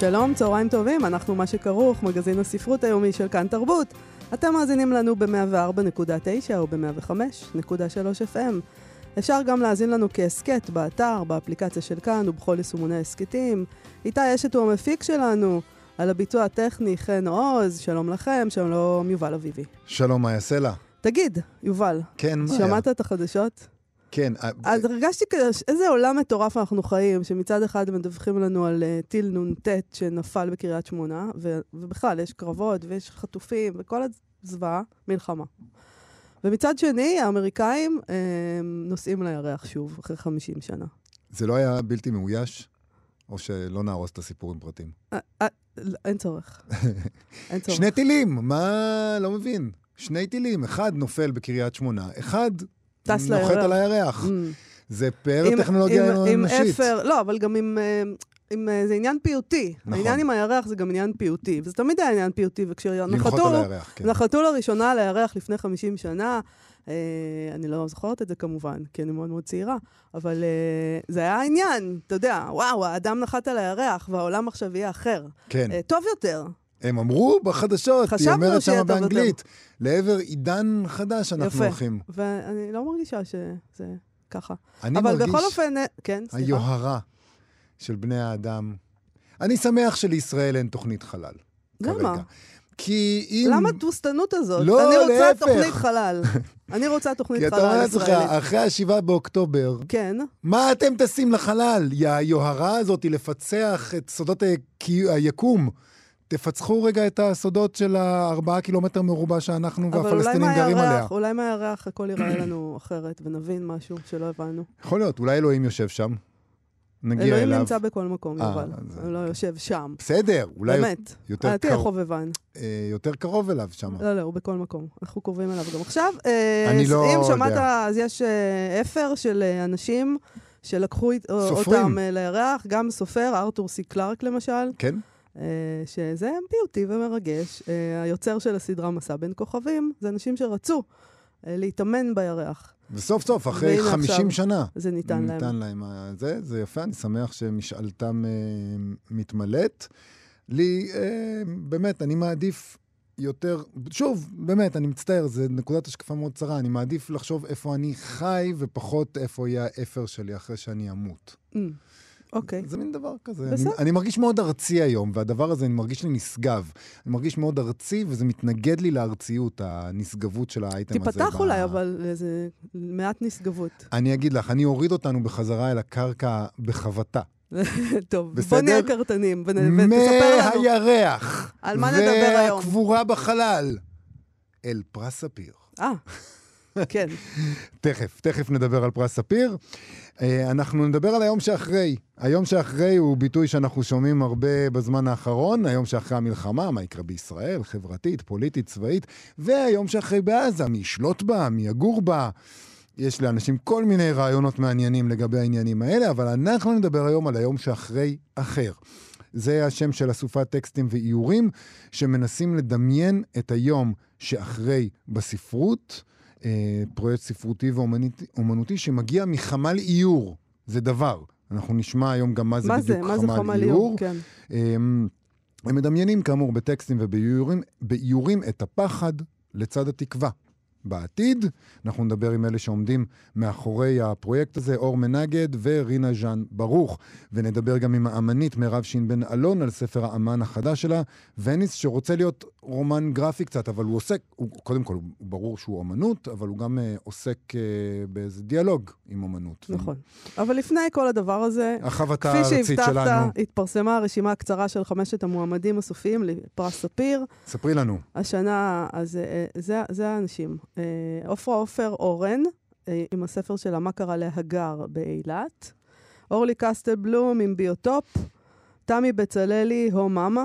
שלום, צהריים טובים, אנחנו מה שכרוך, מגזין הספרות היומי של כאן תרבות. אתם מאזינים לנו ב-104.9 או ב-105.3 FM. אפשר גם להאזין לנו כהסכת באתר, באפליקציה של כאן ובכל יישומוני הסכתים. איתי אשת הוא המפיק שלנו, על הביצוע הטכני חן עוז, שלום לכם, שלום יובל אביבי. שלום, יעשה לה? תגיד, יובל, כן, מה היה? שמעת את החדשות? כן. אה, אז הרגשתי כזה, איזה עולם מטורף אנחנו חיים, שמצד אחד מדווחים לנו על uh, טיל נ"ט שנפל בקריית שמונה, ו- ובכלל, יש קרבות ויש חטופים וכל הזוועה, מלחמה. ומצד שני, האמריקאים uh, נוסעים לירח שוב, אחרי 50 שנה. זה לא היה בלתי מאויש? או שלא נהרוס את הסיפור עם פרטים? Uh, אין צורך. אין צורך. שני טילים, מה? לא מבין. שני טילים, אחד נופל בקריית שמונה, אחד טס נוחת לירח. על הירח. Mm. זה פאר טכנולוגיה עם- עם אנושית. אפר, לא, אבל גם עם... אה, עם, אה, זה עניין פיוטי. נכון. העניין עם הירח זה גם עניין פיוטי, וזה תמיד היה עניין פיוטי, וכשנחתו כן. לראשונה על הירח לפני 50 שנה, אה, אני לא זוכרת את זה כמובן, כי אני מאוד מאוד צעירה, אבל אה, זה היה העניין, אתה יודע, וואו, האדם נחת על הירח והעולם עכשיו יהיה אחר. כן. אה, טוב יותר. הם אמרו בחדשות, היא אומרת יותר. באנגלית, לעבר עידן חדש אנחנו יפה. הולכים. ואני לא מרגישה שזה ככה. אני אבל מרגיש בכל אופן, כן, סליחה. היוהרה של בני האדם. אני שמח שלישראל אין תוכנית חלל. למה? כי אם... למה התבוסתנות הזאת? לא, אני רוצה להפך. תוכנית חלל. אני רוצה תוכנית כי אתה חלל אומר לעצמך, ישראלית. אחרי ה-7 באוקטובר, כן, מה אתם טסים לחלל? היוהרה הזאת לפצח את סודות היקום. תפצחו רגע את הסודות של הארבעה קילומטר מרובע שאנחנו אבל והפלסטינים גרים עליה. מהירח, אולי מהירח הכל ייראה לנו אחרת, ונבין משהו שלא הבנו. יכול להיות, אולי אלוהים יושב שם. נגיע אלוהים אליו. נמצא בכל מקום, אה, יובל. אז- הוא לא יושב שם. בסדר, אולי באמת. יותר אל תהיה קרוב- חובבן. אה, יותר קרוב אליו שם. לא, לא, הוא בכל מקום. אנחנו קרובים אליו גם עכשיו. אה, אני לא אם שמעת, יודע. אז יש אה, אפר של אה, אנשים שלקחו סופרים. אותם אה, לירח, גם סופר, ארתור סי קלארק למשל, כן? אה, שזה פיוטי ומרגש. אה, היוצר של הסדרה מסע בין כוכבים, זה אנשים שרצו אה, להתאמן בירח. וסוף סוף, אחרי והנה 50 עכשיו שנה. זה ניתן להם. ניתן להם. ה- זה, זה יפה, אני שמח שמשאלתם אה, מתמלאת. לי, אה, באמת, אני מעדיף יותר, שוב, באמת, אני מצטער, זו נקודת השקפה מאוד צרה, אני מעדיף לחשוב איפה אני חי ופחות איפה יהיה האפר שלי אחרי שאני אמות. Mm, אוקיי. זה מין דבר כזה. אני, בסדר. אני מרגיש מאוד ארצי היום, והדבר הזה, אני מרגיש לי נשגב. אני מרגיש מאוד ארצי, וזה מתנגד לי לארציות, הנשגבות של האייטם הזה. תיפתח ב- אולי, אבל זה מעט נשגבות. אני אגיד לך, אני אוריד אותנו בחזרה אל הקרקע בחבטה. טוב, בוא בסדר? נהיה קרטנים ותספר לנו. מהירח. על מה נדבר היום? והקבורה בחלל. אל פרס ספיר. אה, כן. תכף, תכף נדבר על פרס ספיר. אה, אנחנו נדבר על היום שאחרי. היום שאחרי הוא ביטוי שאנחנו שומעים הרבה בזמן האחרון, היום שאחרי המלחמה, מה יקרה בישראל, חברתית, פוליטית, צבאית, והיום שאחרי בעזה, מי ישלוט בה, מי יגור בה. יש לאנשים כל מיני רעיונות מעניינים לגבי העניינים האלה, אבל אנחנו נדבר היום על היום שאחרי אחר. זה השם של אסופת טקסטים ואיורים שמנסים לדמיין את היום שאחרי בספרות, אה, פרויקט ספרותי ואומנותי שמגיע מחמ"ל איור. זה דבר. אנחנו נשמע היום גם מה זה מה בדיוק זה? מה זה חמ"ל חמ"ל איור. איור? כן. אמ, הם מדמיינים כאמור בטקסטים ובאיורים באיורים את הפחד לצד התקווה. בעתיד, אנחנו נדבר עם אלה שעומדים מאחורי הפרויקט הזה, אור מנגד ורינה ז'אן ברוך. ונדבר גם עם האמנית מירב שין בן אלון על ספר האמן החדש שלה, וניס, שרוצה להיות רומן גרפי קצת, אבל הוא עוסק, הוא, קודם כל, הוא ברור שהוא אומנות, אבל הוא גם uh, עוסק uh, באיזה דיאלוג עם אומנות. נכון. אבל לפני כל הדבר הזה, החבטה כפי הארצית שהבטחת, שלנו. התפרסמה הרשימה הקצרה של חמשת המועמדים הסופיים לפרס ספיר. ספרי לנו. השנה, אז אה, זה, זה האנשים. אה, עופרה עופר אורן, אה, עם הספר שלה "מה קרה להגר" באילת. אורלי קסטלבלום עם ביוטופ. תמי בצללי, הו מאמה.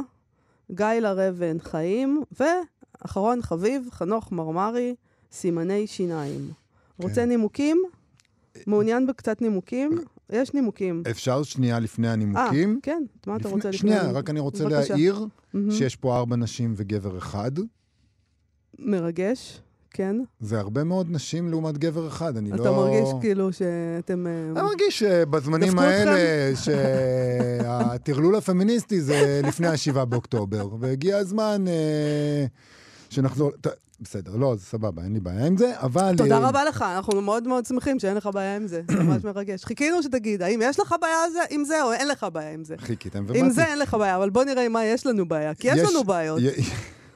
גיא לרבן, חיים, ואחרון חביב, חנוך מרמרי, סימני שיניים. רוצה נימוקים? מעוניין בקצת נימוקים? יש נימוקים. אפשר שנייה לפני אה, הנימוקים? כן, מה אתה לפני- רוצה לפני? שנייה? רק אני רוצה בבקשה. להעיר מהמם. שיש פה ארבע נשים וגבר אחד. מרגש, כן. זה הרבה מאוד נשים לעומת גבר אחד, אני לא... אתה מרגיש כאילו שאתם... אה, אני מרגיש שבזמנים? האלה, שהטרלול הפמיניסטי זה לפני השבעה באוקטובר, והגיע הזמן אה, שנחזור... ט- בסדר, לא, זה סבבה, אין לי בעיה עם זה, אבל... תודה אה, רבה לך, אנחנו מאוד מאוד שמחים שאין לך בעיה עם זה. זה ממש מרגש. חיכינו שתגיד, האם יש לך בעיה זה- עם זה או אין לך בעיה עם זה? חיכיתם ובאתי. עם זה אין לך בעיה, אבל בוא נראה עם מה יש לנו בעיה, כי יש לנו בעיות.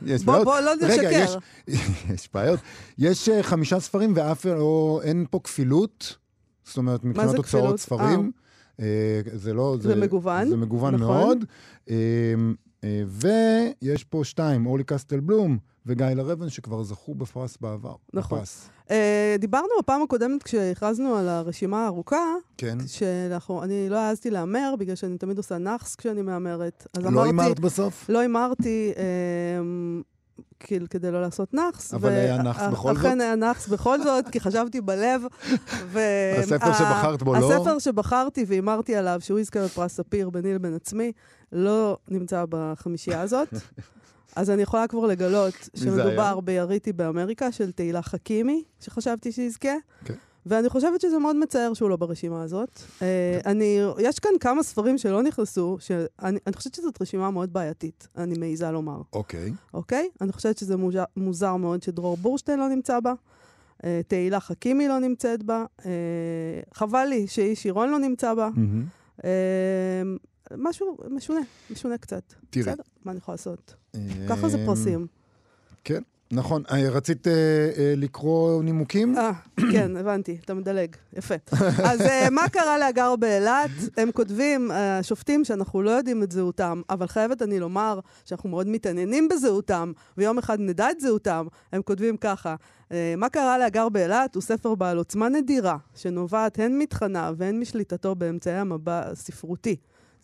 יש בוא, בעיות. בוא, לא רגע, נשקר. יש, יש בעיות. יש אה, חמישה ספרים ואף לא, אין פה כפילות, זאת אומרת, מבחינת זה הוצאות? ספרים. אה, זה לא... זה מגוון, זה מגוון נכון. מאוד. אה, אה, ויש פה שתיים, אורלי קסטל בלום וגיא לרבן, שכבר זכו בפרס בעבר. נכון. בפרס. אה, דיברנו בפעם הקודמת כשהכרזנו על הרשימה הארוכה, כן. שאנחנו, אני לא העזתי להמר, בגלל שאני תמיד עושה נאחס כשאני מהמרת. לא הימרת בסוף? לא הימרתי, אמ, כאילו, כדי לא לעשות נאחס. אבל היה נאחס בכל זאת? אכן היה נאחס בכל זאת, כי חשבתי בלב. ו- הספר שבחרת בו לא? הספר שבחרתי והימרתי עליו, שהוא יזכה בפרס ספיר ביני לבין עצמי, לא נמצא בחמישייה הזאת. אז אני יכולה כבר לגלות שמדובר? ביריתי באמריקה של תהילה חכימי, שחשבתי שיזכה. כן. ואני חושבת שזה מאוד מצער שהוא לא ברשימה הזאת. אה, אני, יש כאן כמה ספרים שלא נכנסו, שאני אני חושבת שזאת רשימה מאוד בעייתית, אני מעיזה לומר. אוקיי. אוקיי? אני חושבת שזה מוזר, מוזר מאוד שדרור בורשטיין לא נמצא בה, אה, תהילה חכימי לא נמצאת בה, אה, חבל לי שאיש ירון לא נמצא בה. מהמם. משהו משונה, משונה קצת. תראה. בסדר, מה אני יכולה לעשות? ככה זה אמ, פרסים. כן, נכון. אה, רצית אה, אה, לקרוא נימוקים? כן, הבנתי, אתה מדלג, יפה. אז מה קרה להגר באילת? הם כותבים, השופטים, שאנחנו לא יודעים את זהותם, אבל חייבת אני לומר שאנחנו מאוד מתעניינים בזהותם, ויום אחד נדע את זהותם. הם כותבים ככה, מה קרה להגר באילת הוא ספר בעל עוצמה נדירה, שנובעת הן מתכניו והן משליטתו באמצעי המבע הספרותי.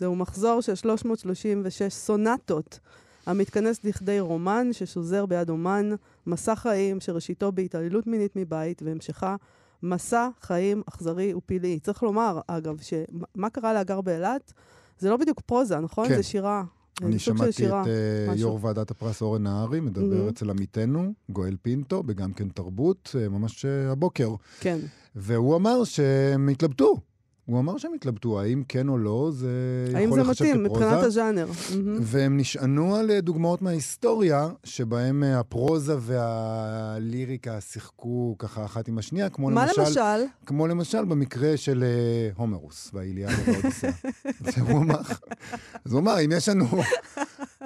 זהו מחזור של 336 סונטות. המתכנס לכדי רומן ששוזר ביד אומן, מסע חיים שראשיתו בהתעללות מינית מבית והמשכה מסע חיים אכזרי ופלאי. צריך לומר, אגב, שמה קרה להגר באילת? זה לא בדיוק פרוזה, נכון? כן. זה שירה. אני סוג של שמעתי שירה. את אה, משהו. יו"ר ועדת הפרס אורן נהרי מדבר Mhm. אצל עמיתנו, גואל פינטו, בגם כן תרבות, אה, ממש אה, הבוקר. כן. והוא אמר שהם התלבטו. הוא אמר שהם התלבטו, האם כן או לא, זה האם יכול זה לחשב מתאים כפרוזה. מבחינת הז'אנר? והם נשענו על אה, דוגמאות מההיסטוריה, שבהם אה, הפרוזה והליריקה שיחקו ככה אחת עם השנייה, כמו מה למשל, למשל? כמו למשל במקרה של אה, הומרוס והאיליאדה והאודיסאה. אז הוא אמר, אז הוא אמר, אם יש לנו,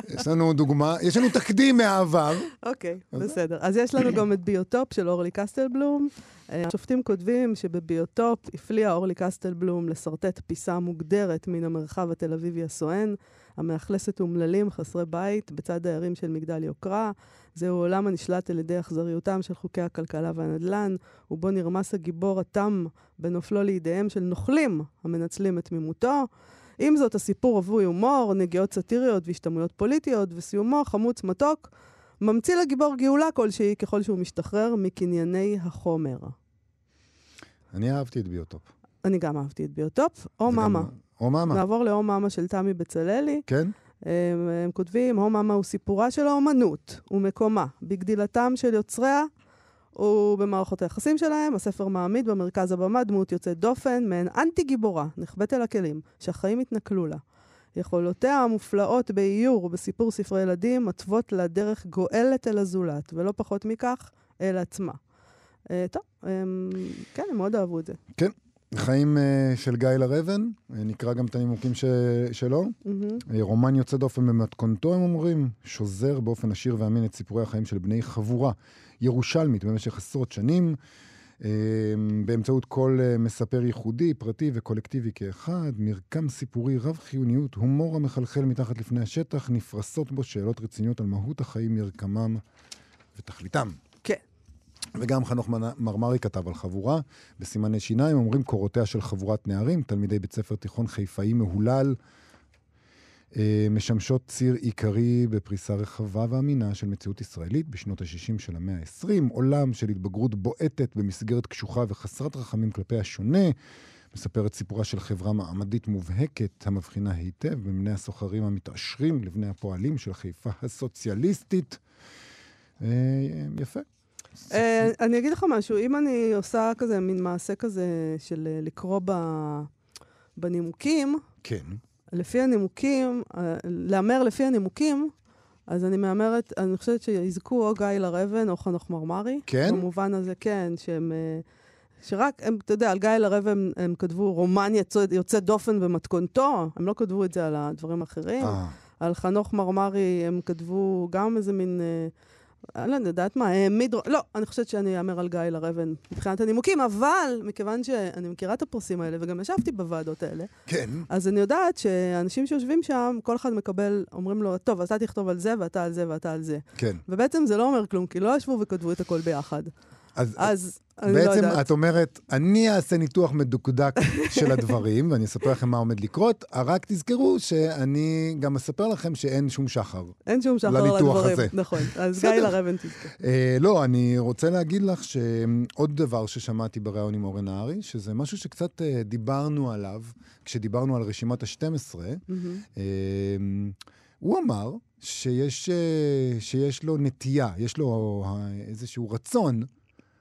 יש לנו דוגמה, יש לנו תקדים מהעבר, אוקיי, אז- בסדר. אז יש לנו גם את ביוטופ של אורלי קסטלבלום. אה, השופטים כותבים שבביוטופ הפליאה אורלי קסטלבלום לשרטט פיסה מוגדרת מן המרחב התל אביבי הסואן, המאכלסת אומללים חסרי בית בצד דיירים של מגדל יוקרה. זהו עולם הנשלט על ידי אכזריותם של חוקי הכלכלה והנדל"ן, ובו נרמס הגיבור התם בנופלו לידיהם של נוכלים המנצלים את תמימותו. עם זאת, הסיפור רווי הומור, נגיעות סאטיריות והשתמעויות פוליטיות, וסיומו חמוץ מתוק, ממציא לגיבור גאולה כלשהי ככל שהוא משתחרר מקנייני החומר. אני אהבתי את ביוטופ. אני גם אהבתי את ביוטופ, או גם- מאמה. או מאמה, נעבור לאו מאמה של תמי בצללי. כן? הם, הם כותבים, הו מאמה הוא סיפורה של האומנות ומקומה בגדילתם של יוצריה ובמערכות היחסים שלהם. הספר מעמיד במרכז הבמה דמות יוצאת דופן, מעין אנטי גיבורה, נחבאת אל הכלים, שהחיים התנכלו לה. יכולותיה המופלאות באיור ובסיפור ספרי ילדים מתוות לה דרך גואלת אל הזולת, ולא פחות מכך, אל עצמה. אה, טוב, הם, כן, הם מאוד אהבו את זה. חיים אה, של גיא לרבן, אה, נקרא גם את הנימוקים ש... שלו. מהמם. אה, רומן יוצא דופן במתכונתו, הם אומרים, שוזר באופן עשיר ואמין את סיפורי החיים של בני חבורה ירושלמית במשך עשרות שנים, אה, באמצעות כל אה, מספר ייחודי, פרטי וקולקטיבי כאחד, מרקם סיפורי רב חיוניות, הומור המחלחל מתחת לפני השטח, נפרסות בו שאלות רציניות על מהות החיים, מרקמם ותכליתם. כן. וגם חנוך מרמרי כתב על חבורה, בסימני שיניים אומרים קורותיה של חבורת נערים, תלמידי בית ספר תיכון חיפאי מהולל. אה, משמשות ציר עיקרי בפריסה רחבה ואמינה של מציאות ישראלית בשנות ה-60 של המאה ה-20, עולם של התבגרות בועטת במסגרת קשוחה וחסרת רחמים כלפי השונה, מספר את סיפורה של חברה מעמדית מובהקת המבחינה היטב בין הסוחרים המתעשרים לבני הפועלים של חיפה הסוציאליסטית. אה, יפה. אה, אני אגיד לך משהו, אם אני עושה כזה, מין מעשה כזה של לקרוא בנימוקים, כן. לפי הנימוקים, להמר לפי הנימוקים, אז אני מהמרת, אני חושבת שיזכו או גיא לרבן או חנוך מרמרי. כן? במובן הזה, כן, שהם... שרק, הם, אתה יודע, על גיא לרב הם, הם כתבו רומן יוצא, יוצא דופן במתכונתו, הם לא כתבו את זה על הדברים האחרים. אה. על חנוך מרמרי הם כתבו גם איזה מין... אה, אני לא יודעת מה, העמיד... לא, אני חושבת שאני אאמר על גיא לרבן מבחינת הנימוקים, אבל מכיוון שאני מכירה את הפרסים האלה, וגם ישבתי בוועדות האלה, כן. אז אני יודעת שאנשים שיושבים שם, כל אחד מקבל, אומרים לו, טוב, אז אתה תכתוב על זה, ואתה על זה, ואתה על זה. כן. ובעצם זה לא אומר כלום, כי לא ישבו וכתבו את הכל ביחד. אז, אז לא. בעצם את אומרת, אני אעשה ניתוח מדוקדק של הדברים, ואני אספר לכם מה עומד לקרות, רק תזכרו שאני גם אספר לכם שאין שום שחר. אין שום שחר לניתוח לדברים. הזה. נכון, אז גיא לרבן תזכר. אה, לא, אני רוצה להגיד לך שעוד דבר ששמעתי בריאיון עם אורן נהרי, שזה משהו שקצת אה, דיברנו עליו, כשדיברנו על רשימת ה-12, אה, הוא אמר שיש, אה, שיש לו נטייה, יש לו איזשהו רצון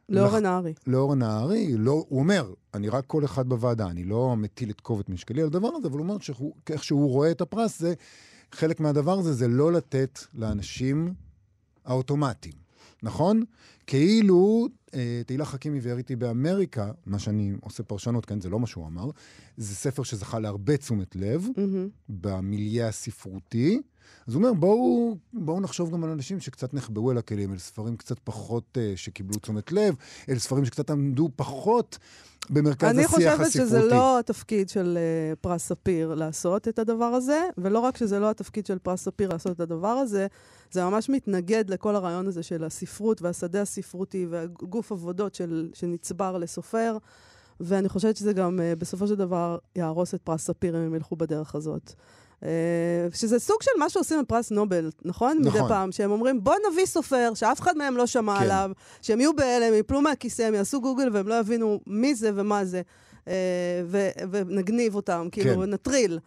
לאורן נהרי. לאורן נהרי, לא, הוא אומר, אני רק כל אחד בוועדה, אני לא מטיל את כובד משקלי על הדבר הזה, אבל הוא אומר שאיך שהוא רואה את הפרס, זה, חלק מהדבר הזה זה לא לתת לאנשים האוטומטיים, נכון? כאילו, תהילה חכימי והראיתי באמריקה, מה שאני עושה פרשנות, כן, זה לא מה שהוא אמר, זה ספר שזכה להרבה תשומת לב מהמם. במיליה הספרותי. אז הוא אומר, בואו, בואו נחשוב גם על אנשים שקצת נחבאו אל הכלים, אל ספרים קצת פחות uh, שקיבלו תשומת לב, אל ספרים שקצת עמדו פחות במרכז אני השיח הספרותי. חושבת שזה לא התפקיד של uh, פרס ספיר לעשות את הדבר הזה, ולא רק שזה לא התפקיד של פרס ספיר לעשות את הדבר הזה, זה ממש מתנגד לכל הרעיון הזה של הספרות והשדה הספרותי והגוף עבודות של, שנצבר לסופר, ואני חושבת שזה גם uh, בסופו של דבר יהרוס את פרס ספיר אם הם ילכו בדרך הזאת. Uh, שזה סוג של מה שעושים בפרס נובל, נכון? נכון. מדי פעם, שהם אומרים, בוא נביא סופר שאף אחד מהם לא שמע כן. עליו, שהם יהיו בהלם, יפלו מהכיסא, הם יעשו גוגל והם לא יבינו מי זה ומה זה, uh, ו- ונגניב אותם, כאילו, כן. נטריל.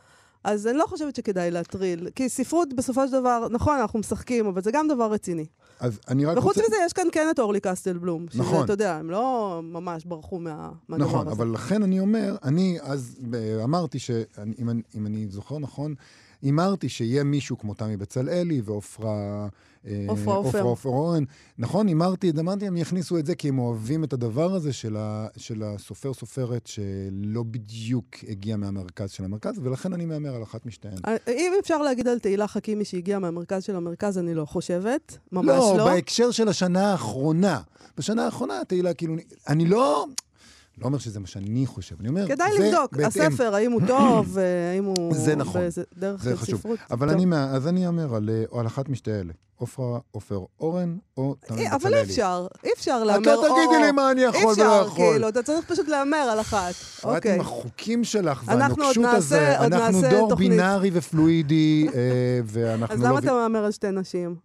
אז אני לא חושבת שכדאי להטריל, כי ספרות בסופו של דבר, נכון, אנחנו משחקים, אבל זה גם דבר רציני. אז אני רק וחוץ רוצה... מזה, יש כאן כן את אורלי קסטלבלום. שזה, נכון. אתה יודע, הם לא ממש ברחו מה, מהדבר נכון, הזה. אבל לכן אני אומר, אני אז אמרתי שאם אני, אני זוכר נכון, הימרתי שיהיה מישהו כמו תמי בצלאלי ועופרה... אה, עופרה עופר. עופרה אורן. נכון, הימרתי, אמרתי, הם יכניסו את זה כי הם אוהבים את הדבר הזה של, ה, של הסופר-סופרת שלא בדיוק הגיע מהמרכז של המרכז, ולכן אני מהמר על אחת משתיהן. אה, אם אפשר להגיד על תהילה חכימי שהגיעה מהמרכז של המרכז, אני לא חושבת. ממש לא, לא. בהקשר של השנה האחרונה. בשנה האחרונה תהילה, כאילו, אני לא... לא אומר שזה מה שאני חושב, אני אומר, כדאי לבדוק, בהתאם. הספר, האם הוא טוב, אה, האם הוא... זה נכון. באיזה דרך זה חשוב. ספרות. אבל טוב. אני, אז אני אאמר על, אה, על אחת משתי אלה. עופרה עופר אורן או אה, בצלאלי. אבל אי אפשר, אי אפשר את להמר לא או... תגידי לי מה אני יכול אי ולא אפשר, יכול. כאילו, אתה צריך פשוט להמר על אחת. את אוקיי. עם החוקים שלך והנוקשות הזה, אנחנו דור. בינארי ופלואידי, ואנחנו אז לא... למה אתה מהמר על שתי נשים?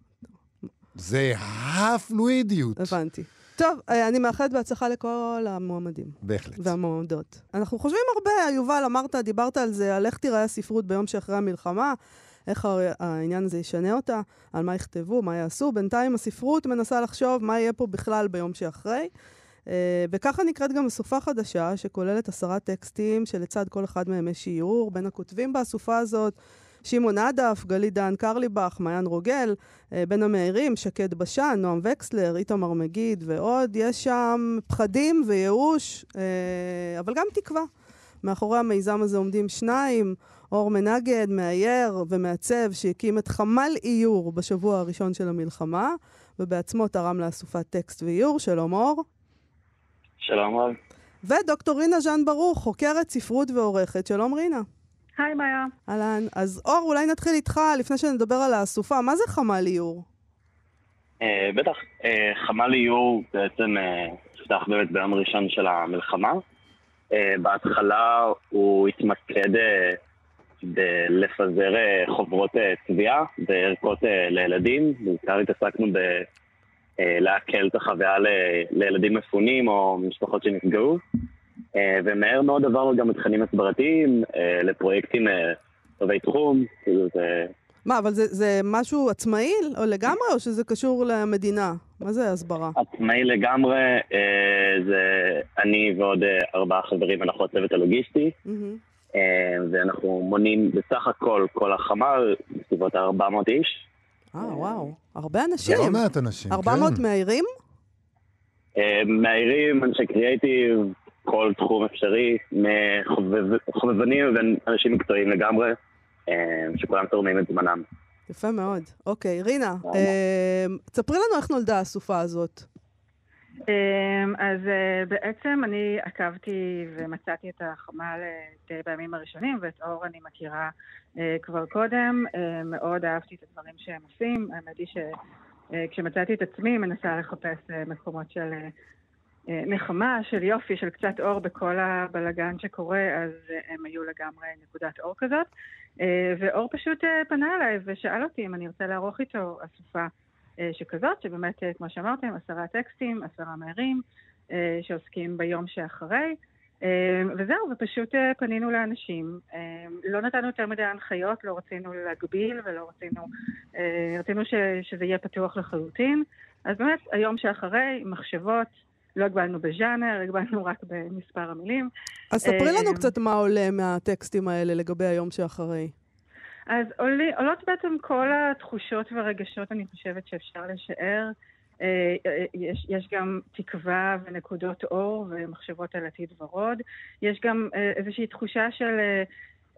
זה הפלואידיות. הבנתי. טוב, אה, אני מאחלת בהצלחה לכל המועמדים בהחלט. והמועמדות. אנחנו חושבים הרבה, יובל, אמרת, דיברת על זה, על איך תיראה הספרות ביום שאחרי המלחמה, איך העניין הזה ישנה אותה, על מה יכתבו, מה יעשו. בינתיים הספרות מנסה לחשוב מה יהיה פה בכלל ביום שאחרי. אה, וככה נקראת גם אסופה חדשה, שכוללת עשרה טקסטים, שלצד כל אחד מהם יש שיעור. בין הכותבים באסופה הזאת, שמעון עדף, גלית דהן קרליבך, מעיין רוגל, אה, בין המאירים, שקד בשן, נועם וקסלר, איתמר מגיד ועוד. יש שם פחדים וייאוש, אה, אבל גם תקווה. מאחורי המיזם הזה עומדים שניים, אור מנגד, מאייר ומעצב, שהקים את חמ"ל איור בשבוע הראשון של המלחמה, ובעצמו תרם לאסופת טקסט ואיור. שלום אור. שלום רב. ודוקטור רינה ז'אן ברוך, חוקרת ספרות ועורכת. שלום רינה. היי מאיה. אהלן. אז אור, אולי נתחיל איתך לפני שנדבר על האסופה. מה זה חמ"ל איור? אה, בטח, אה, חמ"ל איור בעצם אה, נפתח באמת ביום ראשון של המלחמה. בהתחלה הוא התמקד בלפזר חוברות צביעה וערכות לילדים. בעיקר התעסקנו בלעכל את החוויה ל- לילדים מפונים או משפחות שנפגעו. אה, ומהר מאוד עברנו גם לתכנים הסברתיים, אה, לפרויקטים אה, טובי תחום. כאילו זה... מה, אבל זה, זה משהו עצמאי או לגמרי, או שזה קשור למדינה? מה זה הסברה? עצמאי לגמרי, אה, זה אני ועוד אה, ארבעה חברים, אנחנו הצוות הלוגיסטי. אה, ואנחנו מונים בסך הכל, כל החמ"ל, בסביבות 400 איש. אה, וואו, הרבה זה אנשים. לא מעט אנשים, 400 כן. מהעירים? אה, מהעירים, אנשי קריאייטיב, כל תחום אפשרי, מחובבנים ואנשים מקצועיים לגמרי, אה, שכולם תורמים את זמנם. יפה מאוד. אוקיי, רינה. אה, תספרי לנו איך נולדה הסופה הזאת. אמ, אז אה, בעצם אני עקבתי ומצאתי את החמ"ל אה, די בימים הראשונים, ואת אור אני מכירה אה, כבר קודם. אה, מאוד אהבתי את הדברים שהם עושים. האמת היא שכשמצאתי את עצמי מנסה לחפש אה, מקומות של אה, אה, נחמה, של יופי, של קצת אור בכל הבלגן שקורה, אז אה, הם היו לגמרי נקודת אור כזאת. אה, ואור פשוט אה, פנה אליי ושאל אותי אם אני ארצה לערוך איתו אסופה אה, שכזאת, שבאמת, אה, כמו שאמרתם, עשרה טקסטים, עשרה מהרים, אה, שעוסקים ביום שאחרי. אה, וזהו, ופשוט אה, פנינו לאנשים. אה, לא נתנו יותר מדי הנחיות, לא רצינו להגביל ולא רצינו... אה, רצינו ש, שזה יהיה פתוח לחלוטין. אז באמת, היום שאחרי, מחשבות, לא הגבלנו בז'אנר, הגבלנו רק במספר המילים. אז ספרי לנו אה, קצת מה עולה מהטקסטים האלה לגבי היום שאחרי. אז עולי, עולות בעצם כל התחושות והרגשות, אני חושבת שאפשר לשער. אה, אה, יש, יש גם תקווה ונקודות אור ומחשבות על עתיד ורוד. יש גם איזושהי תחושה של...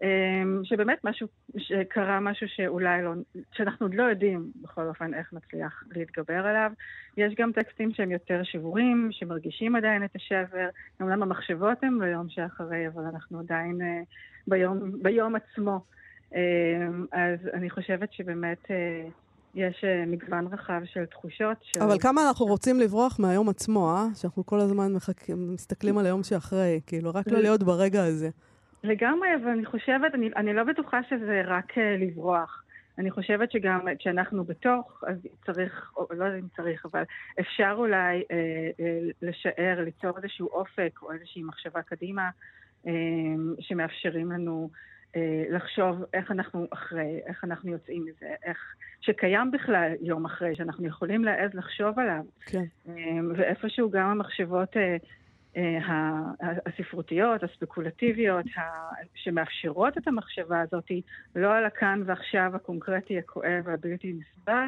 אה, שבאמת משהו, שקרה משהו שאולי לא, שאנחנו עוד לא יודעים בכל אופן איך נצליח להתגבר עליו. יש גם טקסטים שהם יותר שבורים, שמרגישים עדיין את השבר. אומנם המחשבות הן ביום שאחרי, אבל אנחנו עדיין אה, ביום, ביום עצמו. אמ, אז אני חושבת שבאמת אה, יש אה, מגוון רחב של תחושות. של... אבל כמה אנחנו רוצים לברוח מהיום עצמו, אה? שאנחנו כל הזמן מחכים, מסתכלים על היום שאחרי, כאילו, רק לא להיות ברגע הזה. לגמרי, אבל אני חושבת, אני, אני לא בטוחה שזה רק אה, לברוח. אני חושבת שגם כשאנחנו בתוך, אז צריך, או לא יודע אם צריך, אבל אפשר אולי אה, אה, לשער, ליצור איזשהו אופק או איזושהי מחשבה קדימה אה, שמאפשרים לנו אה, לחשוב איך אנחנו אחרי, איך אנחנו יוצאים מזה, איך, שקיים בכלל יום אחרי, שאנחנו יכולים להעז לחשוב עליו. כן. אמ, ואיפשהו גם המחשבות אה, אה, הספרותיות, הספקולטיביות, שמאפשרות את המחשבה הזאת, לא על הכאן ועכשיו הקונקרטי, הכואב והבלתי נסבל,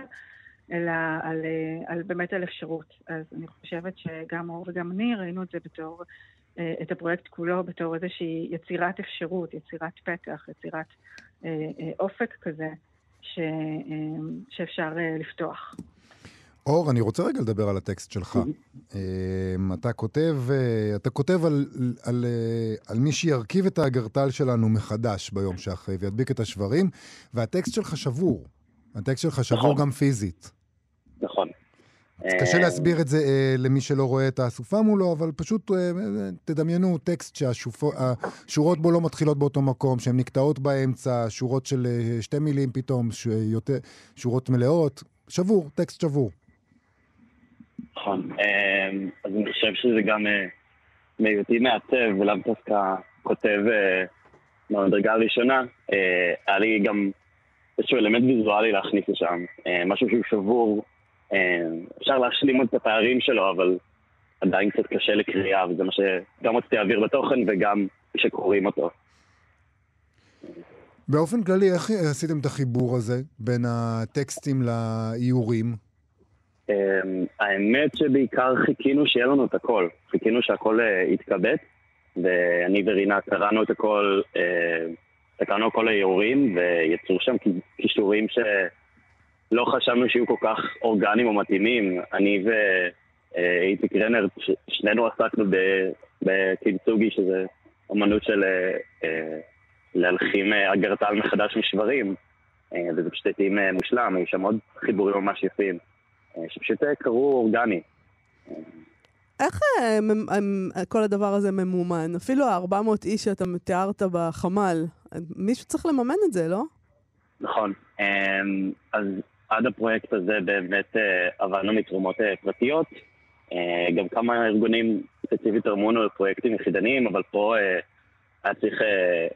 אלא על, אה, על באמת על אפשרות. אז אני חושבת שגם אור וגם אני ראינו את זה בתור, אה, את הפרויקט כולו בתור איזושהי יצירת אפשרות, יצירת פתח, יצירת אה, אה, אופק כזה. ש, אה, שאפשר אה, לפתוח. אור, אני רוצה רגע לדבר על הטקסט שלך. אמ, אתה כותב, אה, אתה כותב על, על, אה, על מי שירכיב את האגרטל שלנו מחדש ביום שאחרי וידביק את השברים, והטקסט שלך שבור. הטקסט שלך שבור נכון. גם פיזית. נכון. קשה אה, להסביר את זה אה, למי שלא רואה את האסופה מולו, אבל פשוט אה, תדמיינו טקסט שהשורות בו לא מתחילות באותו מקום, שהן נקטעות באמצע, שורות של שתי מילים פתאום, ש- יותר, שורות מלאות. שבור, טקסט שבור. נכון. אמ, אז אני חושב שזה גם אה, מהיותי מעצב ולאו דווקא כותב אה, מהמדרגה הראשונה, אה, היה לי גם איזשהו אלמנט ויזואלי להכניס לשם. משהו שהוא שבור, אפשר להשלים את הפערים שלו, אבל עדיין קצת קשה לקריאה, וזה מה שגם רציתי להעביר בתוכן וגם כשקוראים אותו. באופן כללי, איך עשיתם את החיבור הזה בין הטקסטים לאיורים? אמ, האמת שבעיקר חיכינו שיהיה לנו את הכל. חיכינו שהכל אה, יתכבד, ואני ורינה קראנו את הכל, אה, קראנו הכל לאיורים, ויצרו שם כי- קישורים שלא חשבנו שיהיו כל כך אורגניים או מתאימים. אני ואיציק רנר, ש- שנינו עסקנו בקינצוגי, שזה אמנות של אה, אה, להלחים אה, אגרטל מחדש משברים, אה, וזה פשוט התאים אה, מושלם, היו שם עוד חיבורים ממש יפים. אה, שפשוט אה, קרו אורגני. איך אה, מ- הם- כל הדבר הזה ממומן? אפילו ה-400 איש שאתה תיארת בחמ"ל, מישהו צריך לממן את זה, לא? נכון. אמ, אז עד הפרויקט הזה באמת אה, עבדנו מתרומות אה, פרטיות. אה, גם כמה ארגונים ספציפית תרמו לנו לפרויקטים יחידניים, אבל פה אה, היה צריך אה,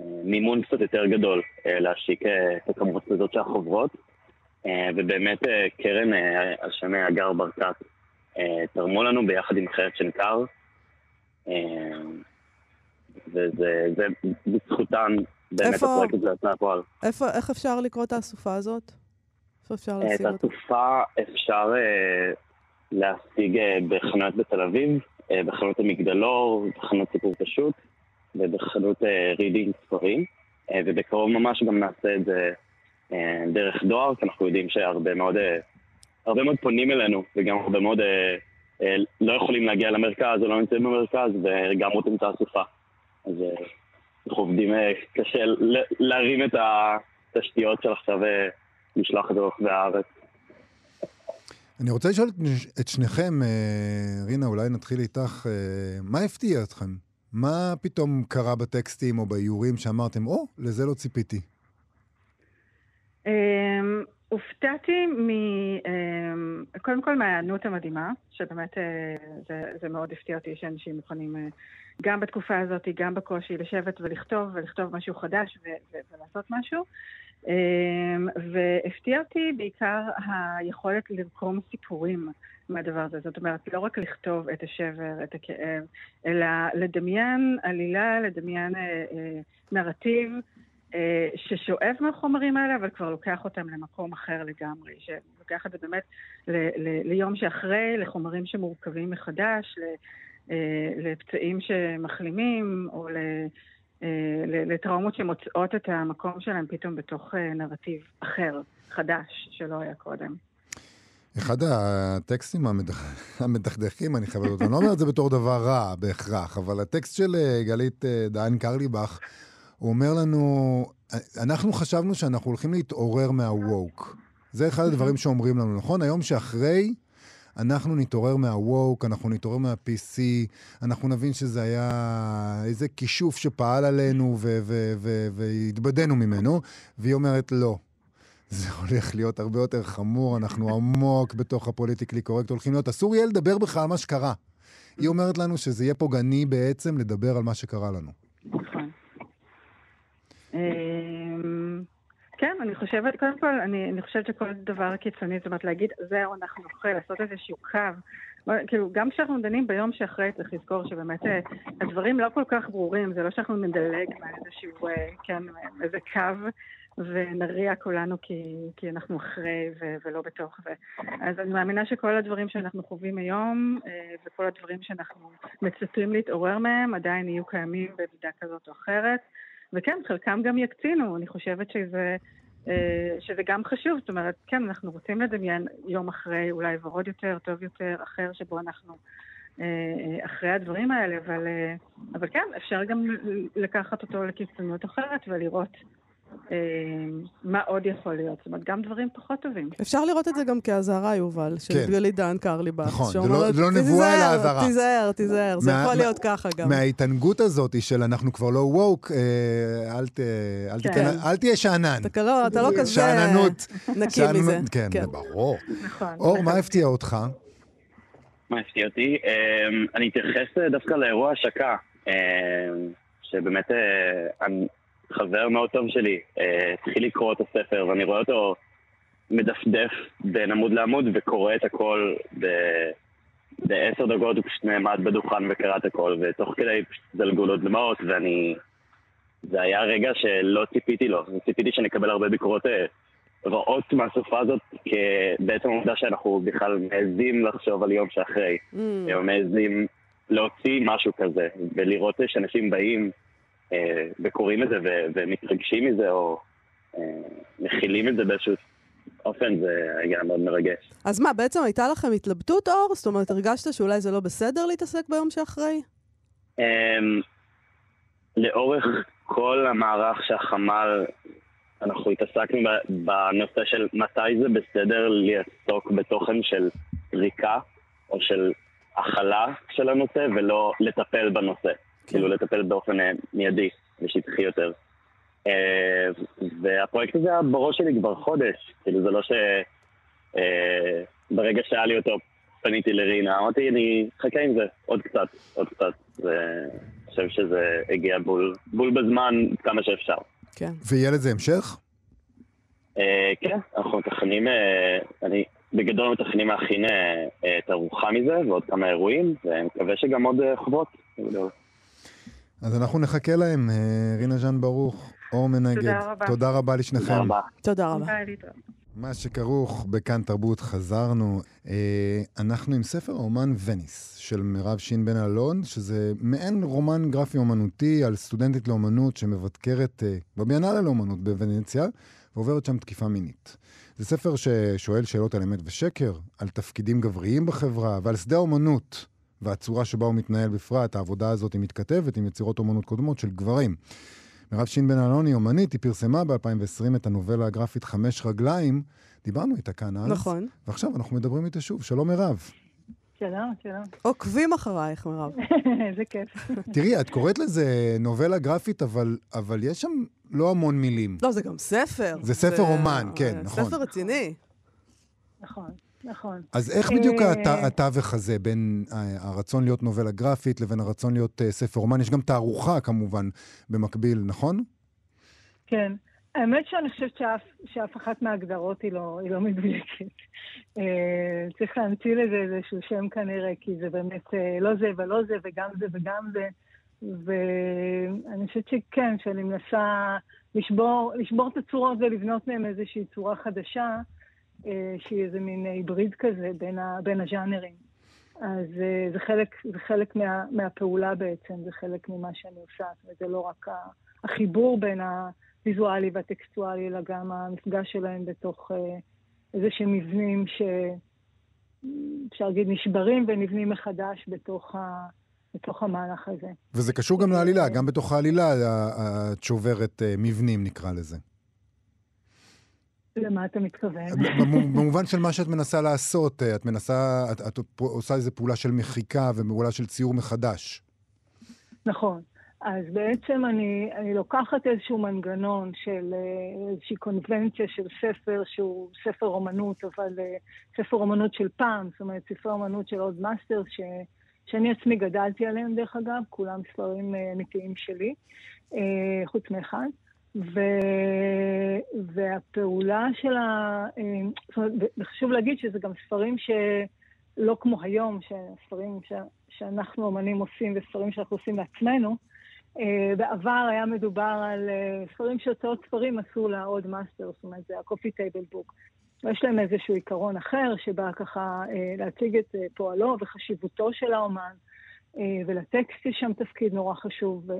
אה, מימון קצת יותר גדול אה, להשיק אה, את הכמות הזאת של החוברות. אה, ובאמת אה, קרן אה, שם הגר ברקת תרמו לנו ביחד עם אחרת שנקר. וזה זה בזכותן באמת איפה- הפרויקט הזה יצא לפועל. איפה, איך אפשר לקרוא את האסופה הזאת? איפה אפשר את להשיג אותה? האסופה אפשר אה, להשיג בחנויות בתל אביב, בחנות המגדלור, בחנות סיפור פשוט ובחנות רידינג ספרים. ובקרוב ממש גם נעשה את זה דרך דואר, כי אנחנו יודעים שהרבה מאוד, אה, הרבה מאוד פונים אלינו, וגם הרבה מאוד אה, אה, לא יכולים להגיע למרכז או לא נמצאים במרכז, וגם רוצים את האסופה. אז אה, אנחנו עובדים אה, קשה להרים את התשתיות של עכשיו אה, לשלוח את זה ברחבי הארץ. אני רוצה לשאול את- שניכם, אה, רינה, אולי נתחיל איתך, אה, מה הפתיע אתכם? מה פתאום קרה בטקסטים או באיורים שאמרתם, או, לזה לא ציפיתי? אמ, הופתעתי מ... אמ, קודם כל מההיענות המדהימה, שבאמת אה, זה, זה מאוד הפתיע אותי שאנשים מוכנים אה, גם בתקופה הזאת, גם בקושי, לשבת ולכתוב, ולכתוב משהו חדש ו- ו- ולעשות משהו. אמ, והפתיע אותי בעיקר היכולת לרקום סיפורים מהדבר הזה. זאת אומרת, לא רק לכתוב את השבר, את הכאב, אלא לדמיין עלילה, לדמיין אה, נרטיב. אה, ששואב מהחומרים האלה, אבל כבר לוקח אותם למקום אחר לגמרי, שלוקח את זה באמת ל- ל- ליום שאחרי, לחומרים שמורכבים מחדש, ל- אה, לפצעים שמחלימים, או אה, לטראומות שמוצאות את המקום שלהם פתאום בתוך נרטיב אחר, חדש, שלא היה קודם. אחד הטקסטים המדכ- המדכדכים, אני חייב להודות, אני לא אומר את זה בתור דבר רע בהכרח, אבל הטקסט של גלית דהן קרליבך, הוא אומר לנו, אנחנו חשבנו שאנחנו הולכים להתעורר מהווק. זה אחד הדברים שאומרים לנו, נכון? היום שאחרי, אנחנו נתעורר מהווק, אנחנו נתעורר מה-PC, אנחנו נבין שזה היה איזה כישוף שפעל עלינו והתבדינו ממנו, והיא אומרת, לא. זה הולך להיות הרבה יותר חמור, אנחנו עמוק בתוך הפוליטיקלי קורקט, הולכים להיות, אסור יהיה לדבר בכלל על מה שקרה. היא אומרת לנו שזה יהיה פוגעני בעצם לדבר על מה שקרה לנו. אמ, כן, אני חושבת, קודם כל, אני, אני חושבת שכל דבר קיצוני, זאת אומרת, להגיד, זהו, אנחנו נוכל לעשות איזשהו קו. כאילו, גם כשאנחנו דנים ביום שאחרי, צריך לזכור שבאמת אה, הדברים לא כל כך ברורים, זה לא שאנחנו נדלג מאיזשהו, אה, כן, איזה קו, ונריע כולנו כי, כי אנחנו אחרי ו, ולא בתוך זה. אז אני מאמינה שכל הדברים שאנחנו חווים היום, אה, וכל הדברים שאנחנו מצפים להתעורר מהם, עדיין יהיו קיימים במידה כזאת או אחרת. וכן, חלקם גם יקצינו, אני חושבת שזה, אה, שזה גם חשוב, זאת אומרת, כן, אנחנו רוצים לדמיין יום אחרי, אולי ורוד יותר, טוב יותר, אחר, שבו אנחנו אה, אה, אחרי הדברים האלה, אבל, אבל כן, אפשר גם לקחת אותו לקיצוניות אחרת ולראות מה עוד יכול להיות, זאת אומרת, גם דברים פחות טובים. אפשר לראות את זה גם כאזהרה, יובל, של כן. גלית דהן קרליבך. נכון, זה לא- זה לא נבואה, אלא "תיזהר, אזהרה." תיזהר, תיזהר, זה יכול להיות ככה גם. מההתענגות הזאת של אנחנו כבר לא ווק, אה, אל אל כן. אל תהיה שאנן. אתה לא- אתה לא כזה שאננות. נקי מזה. כן, כן. זה ברור. נכון. אור, מה הפתיע אותך? מה הפתיע אותי? אני אתייחס אה, דווקא לאירוע השקה, אמ, שבאמת אה, אני- חבר מאוד טוב שלי אה, התחיל לקרוא את הספר, ואני רואה אותו מדפדף בין עמוד לעמוד וקורא את הכל ב- בעשר דקות, הוא פשוט נעמד בדוכן וקרא את הכל, ותוך כדי פשוט זלגו לו דמעות, ואני... זה היה רגע שלא ציפיתי לו, ציפיתי שנקבל הרבה ביקורות אה, רעות מהסופה הזאת, בעצם העובדה שאנחנו בכלל מעזים לחשוב על יום שאחרי. Mm. מעזים להוציא משהו כזה, ולראות שאנשים באים וקוראים את זה ומתרגשים מזה, או אה, מכילים את זה באיזשהו אופן, זה היה מאוד מרגש. אז מה, בעצם הייתה לכם התלבטות, אור? זאת אומרת, הרגשת שאולי זה לא בסדר להתעסק ביום שאחרי? אה, לאורך כל המערך שהחמ"ל, אנחנו התעסקנו בנושא של מתי זה בסדר לעסוק בתוכן של פריקה, או של הכלה של הנושא ולא לטפל בנושא. כאילו לטפל באופן אה, מיידי ושטחי יותר. אה, והפרויקט הזה היה בראש שלי כבר חודש. כאילו זה לא ש... אה, ברגע שהיה לי אותו פניתי לרינה, אמרתי, אני אחכה עם זה עוד קצת, עוד קצת. ואני חושב שזה הגיע בול, בול בזמן כמה שאפשר. כן. ויהיה לזה המשך? אה, כן, אנחנו מתכננים, אה, אני בגדול מתכננים להכין אה, תערוכה מזה ועוד כמה אירועים, ואני מקווה שגם עוד חובות. אז אנחנו נחכה להם. אה, רינה ז'אן ברוך, אור מנגד. תודה רבה. תודה רבה לשניכם. תודה רבה. מה שכרוך בכאן תרבות, חזרנו. אה, אנחנו עם ספר האומן וניס של מירב שין בן אלון, שזה מעין רומן גרפי אומנותי על סטודנטית לאומנות שמבקרת אה, בביאנלה לאומנות בוונציה, ועוברת שם תקיפה מינית. זה ספר ששואל שאלות על אמת ושקר, על תפקידים גבריים בחברה ועל שדה האומנות והצורה שבה הוא מתנהל בפרט. העבודה הזאת היא מתכתבת עם יצירות אומנות קודמות של גברים. מירב שין בן אלון היא אומנית, היא פרסמה ב-2020 את הנובלה הגרפית חמש רגליים. דיברנו איתה כאן אז. נכון. ועכשיו אנחנו מדברים איתה שוב. שלום מירב. שלום, שלום. עוקבים אחרייך, מירב. איזה כיף. תראי, את קוראת לזה נובלה גרפית, אבל, אבל יש שם לא המון מילים. לא, זה גם ספר. זה ספר אומן, כן, אה, נכון. ספר רציני. נכון, נכון. אז איך בדיוק אה, הת- התווך הזה בין אה, הרצון להיות נובלה גרפית לבין הרצון להיות אה, ספר אומן? יש גם תערוכה כמובן במקביל, נכון? כן. האמת שאני חושבת שאף, שאף אחת מההגדרות היא לא, היא לא מדויקת. צריך להמציא לזה איזשהו שם כנראה, כי זה באמת לא זה ולא זה וגם זה וגם זה. ואני חושבת שכן, שאני מנסה לשבור, לשבור את הצורות ולבנות מהן איזושהי צורה חדשה, שהיא איזה מין היבריד כזה בין, ה, בין הז'אנרים. אז אה, זה חלק, זה חלק מה, מהפעולה בעצם, זה חלק ממה שאני עושה. זאת אומרת, זה לא רק ה- החיבור בין הוויזואלי והטקסטואלי, אלא גם המפגש שלהם בתוך אה, איזה שהם מבנים ש... אפשר להגיד נשברים ונבנים מחדש בתוך, ה... בתוך המהלך הזה. וזה קשור גם לעלילה, גם בתוך העלילה את שוברת אה, מבנים, נקרא לזה. למה אתה מתכוון? במו- במובן של מה שאת מנסה לעשות, אה, את מנסה, את, את עושה איזו פעולה של מחיקה ופעולה של ציור מחדש. נכון. אז בעצם אני, אני לוקחת איזשהו מנגנון של אה, איזושהי קונבנציה של ספר שהוא ספר אומנות, אבל אה, ספר אומנות של פעם, זאת אומרת ספרי אומנות של old master, ש, שאני עצמי גדלתי עליהם דרך אגב, כולם ספרים אמיתיים שלי, חוץ מאחד. ו... והפעולה של ה... אה, זאת אומרת, וחשוב להגיד שזה גם ספרים שלא כמו היום, שספרים ש... שאנחנו אמנים עושים וספרים שאנחנו עושים לעצמנו. אה, בעבר היה מדובר על אה, ספרים שהוצאות ספרים עשו ל-old master, זאת אומרת, זה ה-coffee table book. יש להם איזשהו עיקרון אחר, שבא ככה להציג את פועלו וחשיבותו של האומן, ולטקסט יש שם תפקיד נורא חשוב.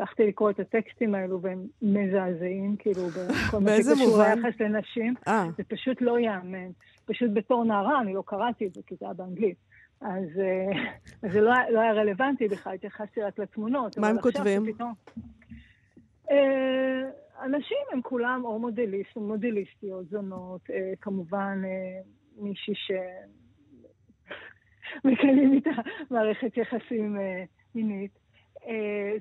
והלכתי לקרוא את הטקסטים האלו והם מזעזעים, כאילו, בכל מה שקשור מובן? ליחס לנשים. אה, זה פשוט לא ייאמן. פשוט בתור נערה אני לא קראתי את זה, כי זה היה באנגלית. אז אה, אז זה לא, לא היה רלוונטי בכלל, התייחסתי רק לתמונות. מה הם כותבים? שפתאום- אה, אנשים הם כולם או מודליסט, או מודליסטיות, זונות, כמובן מישהי ש... מקיימים איתה מערכת יחסים מינית. אה,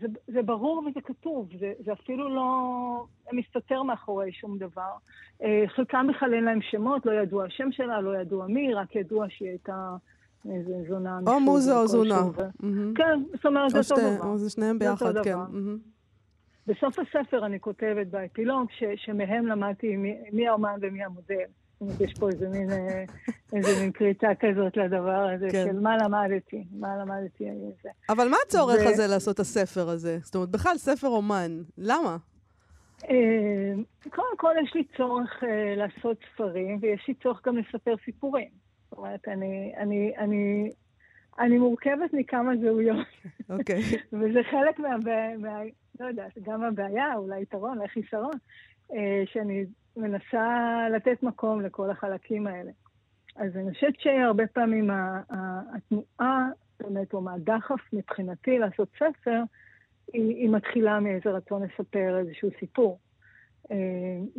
זה, זה ברור וזה כתוב, זה, זה אפילו לא מסתתר מאחורי שום דבר. אה, חלקם בכלל אין להם שמות, לא ידוע השם שלה, לא ידוע מי, רק ידוע שהיא הייתה איזה זונה או מוזה או זונה. ו- מהמם. כן, זאת אומרת, זה או אותו שתי- דבר. או זה שניהם זה ביחד, כן. דבר. מהמם. בסוף הספר אני כותבת באפילוג ש, שמהם למדתי מי, מי האומן ומי המודל. זאת אומרת, יש פה איזה מין, אה, איזה מין קריצה כזאת לדבר הזה, כן. של מה למדתי, מה למדתי זה. אבל מה הצורך ו- הזה לעשות את הספר הזה? זאת אומרת, בכלל ספר אומן. למה? אה, קודם כל, יש לי צורך אה, לעשות ספרים, ויש לי צורך גם לספר סיפורים. זאת אומרת, אני, אני, אני, אני מורכבת מכמה זהויות, אוקיי. וזה חלק מה... מה לא יודעת, גם הבעיה, אולי יתרון, אולי חיסרון, אה, שאני מנסה לתת מקום לכל החלקים האלה. אז אני חושבת שהרבה פעמים התנועה, באמת, או מהדחף מבחינתי לעשות ספר, היא, היא מתחילה מאיזה רצון לספר איזשהו סיפור. אה,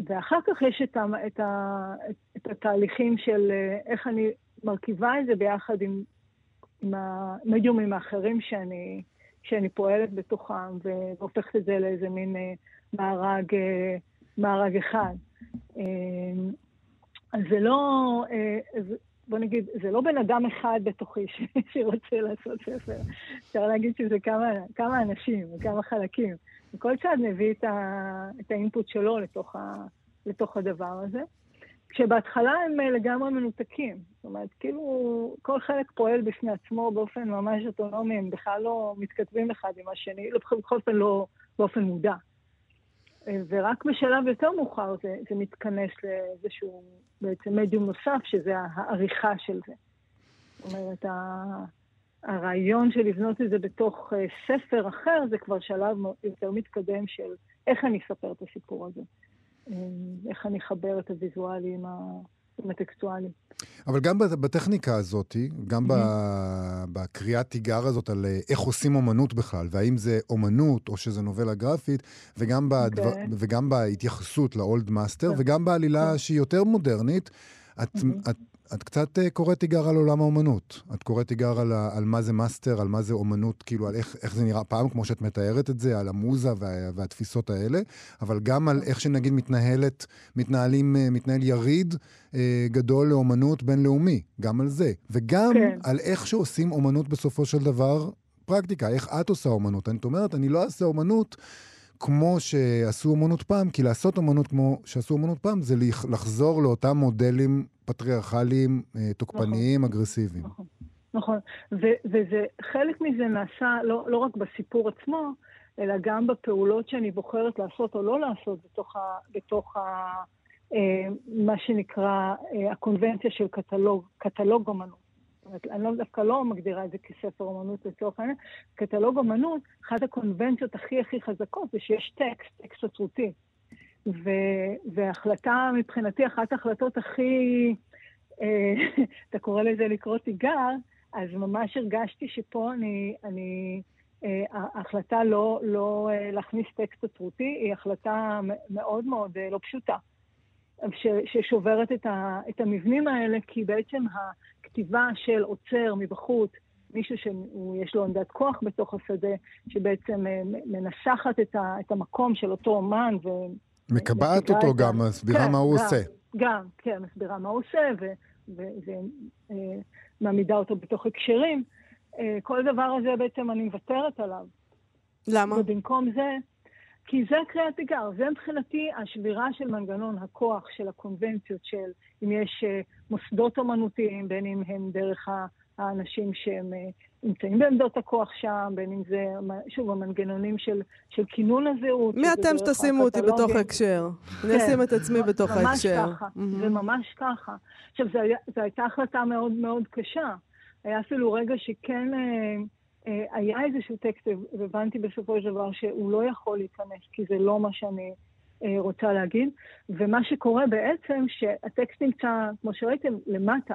ואחר כך יש את, ה, את, ה, את, התהליכים של אה, איך אני מרכיבה את זה ביחד עם עם המדיומים האחרים שאני, שאני פועלת בתוכם, והופכת את זה לאיזה מין אה, מארג, מארג אחד. אז זה לא, אה, בוא נגיד, זה לא בן אדם אחד בתוכי שרוצה לעשות ספר. אפשר להגיד שזה כמה, כמה אנשים וכמה חלקים. וכל צד מביא את, ה, את האינפוט שלו לתוך, ה, לתוך הדבר הזה. כשבהתחלה הם אה, לגמרי מנותקים. זאת אומרת, כאילו, כל חלק פועל בפני עצמו באופן ממש אוטונומי, הם בכלל לא מתכתבים אחד עם השני, בכל אופן לא באופן מודע. אה, ורק בשלב יותר מאוחר זה, זה מתכנס לאיזשהו בעצם מדיום נוסף, שזה העריכה של זה. זאת אומרת, הרעיון של לבנות את זה בתוך אה, ספר אחר, זה כבר שלב יותר מתקדם של איך אני אספר את הסיפור הזה. אה, איך אני אחבר את הוויזואלי עם, ה... עם הטקסטואלי. אבל גם בטכניקה הזאת, גם mm-hmm. בקריאת תיגר הזאת על אה, איך עושים אומנות בכלל, והאם זה אומנות או שזה נובלה גרפית, וגם, בדבר, אוקיי. אוקיי. וגם בהתייחסות ל-old master, אוקיי. וגם בעלילה אוקיי. שהיא יותר מודרנית, את, אמהם. את את קצת אה, קוראת תיגר על עולם האומנות. את קוראת תיגר על, על מה זה מאסטר, על מה זה אומנות, כאילו על איך, איך זה נראה פעם, כמו שאת מתארת את זה, על המוזה וה, והתפיסות האלה, אבל גם על איך שנגיד מתנהלת, מתנהלים, אה, מתנהל יריד אה, גדול לאומנות בינלאומי, גם על זה. וגם כן. על איך שעושים אומנות בסופו של דבר, פרקטיקה, איך את עושה אומנות. אני אומרת, אני לא אעשה אומנות. כמו שעשו אומנות פעם, כי לעשות אומנות כמו שעשו אומנות פעם זה לחזור לאותם מודלים פטריארכליים, אה, תוקפניים, נכון, אגרסיביים. נכון, נכון. ו- וזה, חלק מזה נעשה לא, לא רק בסיפור עצמו, אלא גם בפעולות שאני בוחרת לעשות או לא לעשות בתוך, ה, בתוך ה, אה, מה שנקרא אה, הקונבנציה של קטלוג, קטלוג אומנות. אומרת, אני לא, דווקא לא מגדירה את זה כספר אומנות לצורך העניין, קטלוג אומנות, אחת הקונבנציות הכי הכי חזקות זה שיש טקסט, טקסט ספרותי. והחלטה, מבחינתי, אחת ההחלטות הכי, אה, אתה קורא לזה לקרוא תיגר, אז ממש הרגשתי שפה אני, אני אה, ההחלטה לא, לא אה, להכניס טקסט ספרותי היא החלטה מאוד מאוד לא פשוטה. ש, ששוברת את, ה, את המבנים האלה, כי בעצם הכתיבה של עוצר מבחוץ, מישהו שיש לו עמדת כוח בתוך השדה, שבעצם מנסחת את, ה, את המקום של אותו אומן ו... מקבעת אותו גם, מסבירה כן, מה הוא גם, עושה. גם, כן, מסבירה מה הוא עושה, ומעמידה אותו בתוך הקשרים. אה, כל דבר הזה בעצם אני מוותרת עליו. למה? ובמקום זה, כי זה קריאת תיגר. זה מבחינתי השבירה של מנגנון הכוח של הקונבנציות של אם יש אה, מוסדות אומנותיים, בין אם הם דרך האנשים שהם אה, נמצאים בעמדות הכוח שם, בין אם זה, שוב, המנגנונים של, של כינון הזהות. מי אתם שתשימו אותי בתוך ההקשר? כן. אני אשים את עצמי בתוך ההקשר. ממש ככה. זה ממש ככה. עכשיו, זו הייתה החלטה מאוד מאוד קשה. היה אפילו רגע שכן אה, אה, היה איזשהו טקסט, והבנתי בסופו של דבר שהוא לא יכול להיכנס, כי זה לא מה שאני אה, רוצה להגיד. ומה שקורה בעצם, שהטקסט נמצא, כמו שראיתם, למטה.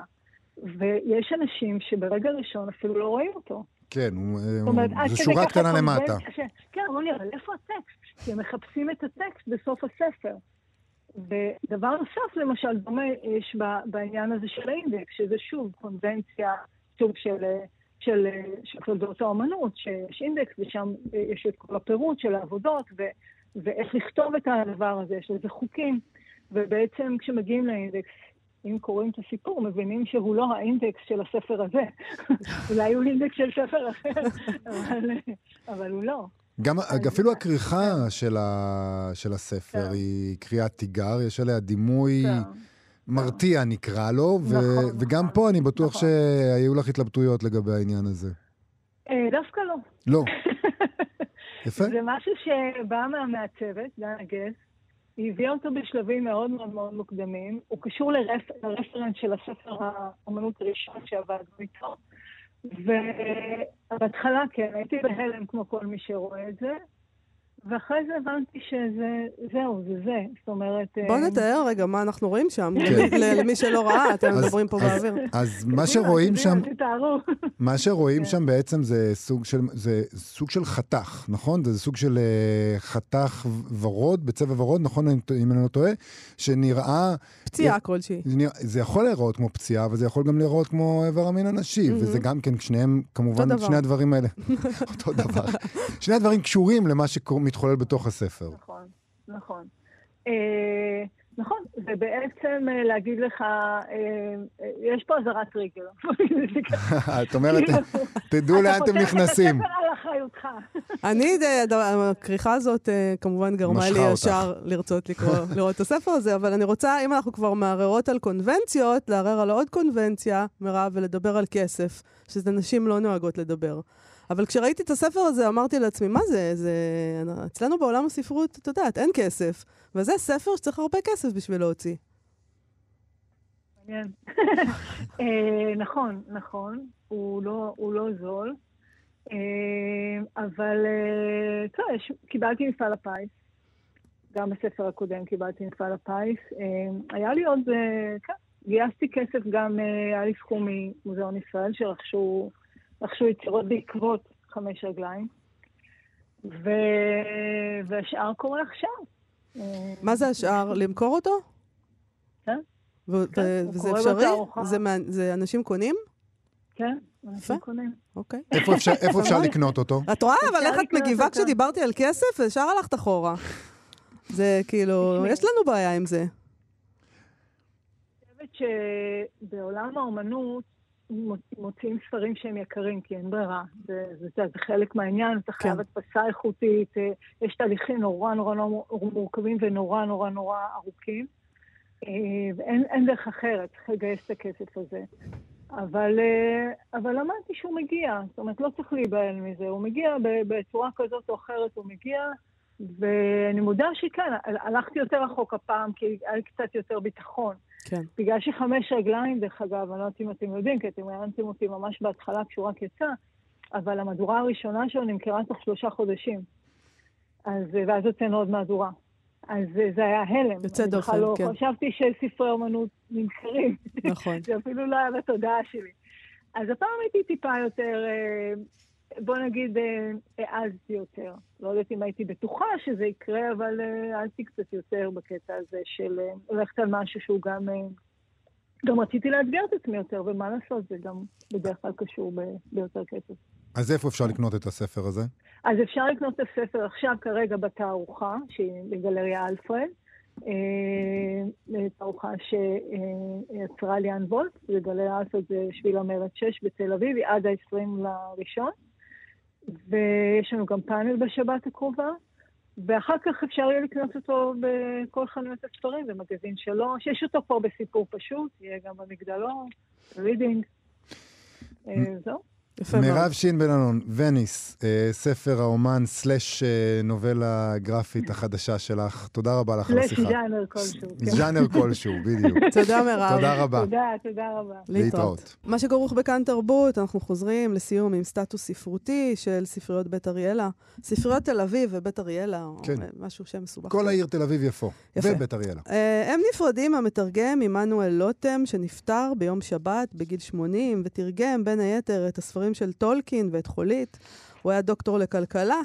ויש אנשים שברגע ראשון אפילו לא רואים אותו. כן, הוא, אומרת, זו שורה קטנה למטה. ש... כן, אומרים לי, אבל איפה הטקסט? כי הם מחפשים את הטקסט בסוף הספר. ודבר נוסף, למשל, דומה יש בעניין הזה של האינדקס, שזה שוב קונבנציה, סוג של, של, של תולדות האומנות, שיש אינדקס ושם יש את כל הפירוט של העבודות ו, ואיך לכתוב את הדבר הזה, יש לזה חוקים. ובעצם כשמגיעים לאינדקס, אם קוראים את הסיפור, מבינים שהוא לא האינדקס של הספר הזה. אולי הוא אינדקס של ספר אחר, אבל, אבל הוא לא. גם אז... אפילו הכריכה של, ה... של הספר כן. היא קריאת תיגר, יש עליה דימוי כן. מרתיע נקרא לו, ו... נכון, וגם נכון, פה אני בטוח נכון. שהיו לך התלבטויות לגבי העניין הזה. אה, דווקא לא. לא. יפה. זה משהו שבא מהמעצבת, דנה גס, היא הביאה אותו בשלבים מאוד מאוד מאוד מוקדמים. הוא קשור לרפ... לרפרנס של הספר האמנות הראשון שעבדנו איתו. ובהתחלה, כן, הייתי בהלם כמו כל מי שרואה את זה. ואחרי זה הבנתי שזה, זהו, זה זה. זאת אומרת... בוא אה, נתאר רגע מה אנחנו רואים שם, כן. ל- למי שלא ראה, אתם מדברים פה באוויר. אז מה שרואים שם. מה שרואים כן. שם בעצם זה סוג של, זה סוג של חתך, נכון? זה סוג של אה, חתך ורוד, בצבע ורוד, נכון אם אני לא טועה, שנראה, פציעה כלשהי. זה, יכול להיראות כמו פציעה, אבל זה יכול גם להיראות כמו איבר המין הנשי, מהמם. וזה גם כן, שניהם, כמובן. שני הדברים האלה, אותו דבר. שני הדברים קשורים למה שמתחולל בתוך הספר. נכון, נכון. אה, נכון, זה בעצם אה, להגיד לך, אה, יש פה אזהרת טריגר. את אומרת, תדעו לאן אתם נכנסים. אתה כותב את הספר על אחריותך. אני, הכריכה הזאת כמובן גרמה לי. ישר לרצות לקרוא, לראות את הספר הזה, אבל אני רוצה, אם אנחנו כבר מערערות על קונבנציות, לערער על עוד קונבנציה, מירב, ולדבר על כסף, שזה נשים לא נוהגות לדבר. אבל כשראיתי את הספר הזה, אמרתי לעצמי, מה זה? זה... אצלנו בעולם הספרות, את יודעת, אין כסף. וזה ספר שצריך הרבה כסף בשביל להוציא. אה, נכון, נכון, הוא לא, לא זול, אה, אבל אה, טוב, קיבלתי מפעל הפיס, גם בספר הקודם קיבלתי מפעל הפיס. היה לי עוד, כן, גייסתי כסף גם, היה לי סכום ממוזיאון ישראל שרכשו רכשו יצירות בעקבות חמש רגליים, ו... והשאר קורה עכשיו. מה זה השאר? למכור אותו? כן. ו- כן, וזה אפשרי? זה מה- זה אנשים קונים? כן, אנשים. קונים. אוקיי. איפה אפשר- איפה אפשר לקנות אותו? את רואה, אבל איך את מגיבה. כשדיברתי על כסף, וישר הלכת אחורה. זה כאילו. יש לנו בעיה עם זה. חושבת שבעולם האומנות מוציאים ספרים שהם יקרים, כי אין ברירה. זה, זה, זה, זה חלק מהעניין, אתה חייב כן. הדפסה איכותית, אה, יש תהליכים נורא נורא נורא מורכבים ונורא נורא נורא ארוכים, אה, ואין אין דרך אחרת, צריך לגייס את הכסף הזה. אבל, אה, אבל למדתי שהוא מגיע, זאת אומרת, לא צריך להיבהל מזה, הוא מגיע בצורה כזאת או אחרת, הוא מגיע, ואני מודה שכן, הל- הלכתי יותר רחוק הפעם, כי היה לי קצת יותר ביטחון. כן. בגלל שחמש רגליים, דרך אגב, אני לא יודעת אם אתם יודעים, כי אתם ראיינתם אותי ממש בהתחלה כשהוא רק יצא, אבל המהדורה הראשונה שלו נמכרה תוך שלושה חודשים. אז, ואז הוצאנו עוד מהדורה. אז זה היה הלם. יוצא דופן, לא כן. חשבתי שספרי אומנות נמכרים. נכון. זה אפילו לא היה בתודעה שלי. אז הפעם הייתי טיפה יותר, אה, בוא נגיד, אה, העזתי יותר. לא יודעת אם הייתי בטוחה שזה יקרה, אבל אה, העזתי קצת יותר בקטע הזה של אה, ללכת על משהו שהוא גם... גם רציתי לאתגר את עצמי יותר, ומה לעשות, זה גם בדרך כלל קשור ב- ביותר כסף. אז איפה אפשר לקנות את הספר הזה? אז אפשר לקנות את הספר עכשיו כרגע בתערוכה, שהיא בגלריה אלפרד. תערוכה שיצרה ליאן וולט, זה גלריה אלפרד זה שביל המרד 6 בתל אביב, היא עד ה-20 לראשון. ויש לנו גם פאנל בשבת הקרובה, ואחר כך אפשר יהיה לקנות אותו בכל חנויות הספרים, במגזין שלוש. יש אותו פה בסיפור פשוט, יהיה גם במגדלור, רידינג. אה, זהו. יפה מאוד. מירב שין בן אלון, וניס, אה, ספר האומן slash אה, נובלה גרפית החדשה שלך. תודה רבה לך על slash השיחה. ז'אנר כלשהו. כן. ז'אנר כלשהו, בדיוק. תודה, מירב. תודה רבה. תודה, תודה רבה. להתראות. מה שכרוך בכאן תרבות, אנחנו חוזרים לסיום עם סטטוס ספרותי של ספריות בית אריאלה. ספריות תל אביב ובית אריאלה, או כן. אה, משהו שם מסובך. כל העיר תל אביב יפו. יפה. ובית אריאלה. אה, הם נפרדים מהמתרגם עמנואל לוטם, שנפטר ביום שבת בגיל 80, ותרגם בין היתר את הספרים של טולקין ואת חולית. הוא היה דוקטור לכלכלה,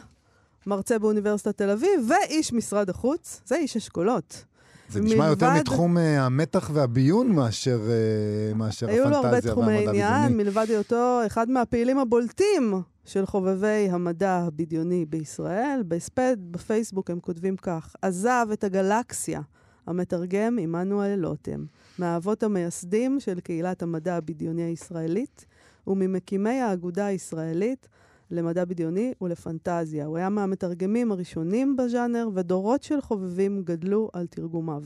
מרצה באוניברסיטת תל אביב, ואיש משרד החוץ. זה איש אשכולות. זה נשמע יותר מלבד- מתחום אה, המתח והביון מאשר אה, מאשר היו לו הרבה הפנטזיה תחומי והמדע עניין. מלבד היותו אחד מהפעילים הבולטים של חובבי המדע הבדיוני בישראל. בהספד בפייסבוק הם כותבים כך: עזב את הגלקסיה, המתרגם עמנואל לוטם, מהאבות המייסדים של קהילת המדע הבדיוני הישראלית וממקימי האגודה הישראלית למדע בדיוני ולפנטזיה. הוא היה מהמתרגמים הראשונים בז'אנר, ודורות של חובבים גדלו על תרגומיו.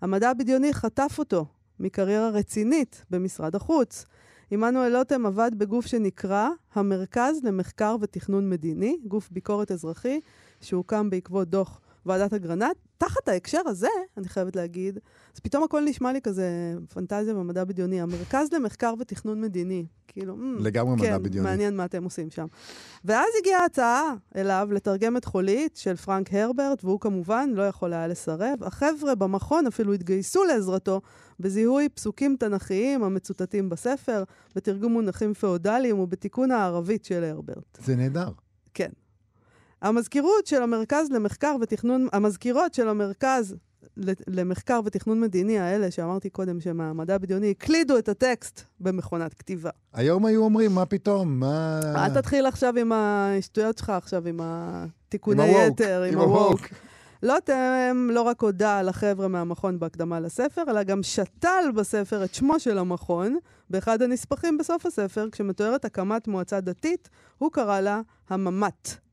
המדע הבדיוני חטף אותו מקריירה רצינית במשרד החוץ. עמנואל לוטם עבד בגוף שנקרא המרכז למחקר ותכנון מדיני, גוף ביקורת אזרחי, שהוקם בעקבות דוח ועדת אגרנט. תחת ההקשר הזה, אני חייבת להגיד, אז פתאום הכל נשמע לי כזה פנטזיה ומדע בדיוני. המרכז למחקר ותכנון מדיני. כאילו, "מ, לגמרי כן, מדע בדיוני. מעניין מה אתם עושים שם. ואז הגיעה ההצעה אליו לתרגם את חולית של פרנק הרברט, והוא כמובן לא יכול היה לסרב. החבר'ה במכון אפילו התגייסו לעזרתו בזיהוי פסוקים תנכיים המצוטטים בספר, בתרגום מונחים פאודליים ובתיקון הערבית של הרברט. זה נהדר. כן. המזכירות של המרכז למחקר ותכנון, המזכירות של המרכז למחקר ותכנון מדיני האלה, שאמרתי קודם שהם המדע הבדיוני, הקלידו את הטקסט במכונת כתיבה. היום היו אומרים, מה פתאום? מה... אל תתחיל עכשיו עם השטויות שלך, עכשיו עם התיקוני עם יתר, עם הווק. ה-woke. לוטם לא רק הודה לחבר'ה מהמכון בהקדמה לספר, אלא גם שתל בספר את שמו של המכון, באחד הנספחים בסוף הספר, כשמתוארת הקמת מועצה דתית, הוא קרא לה הממ"ט.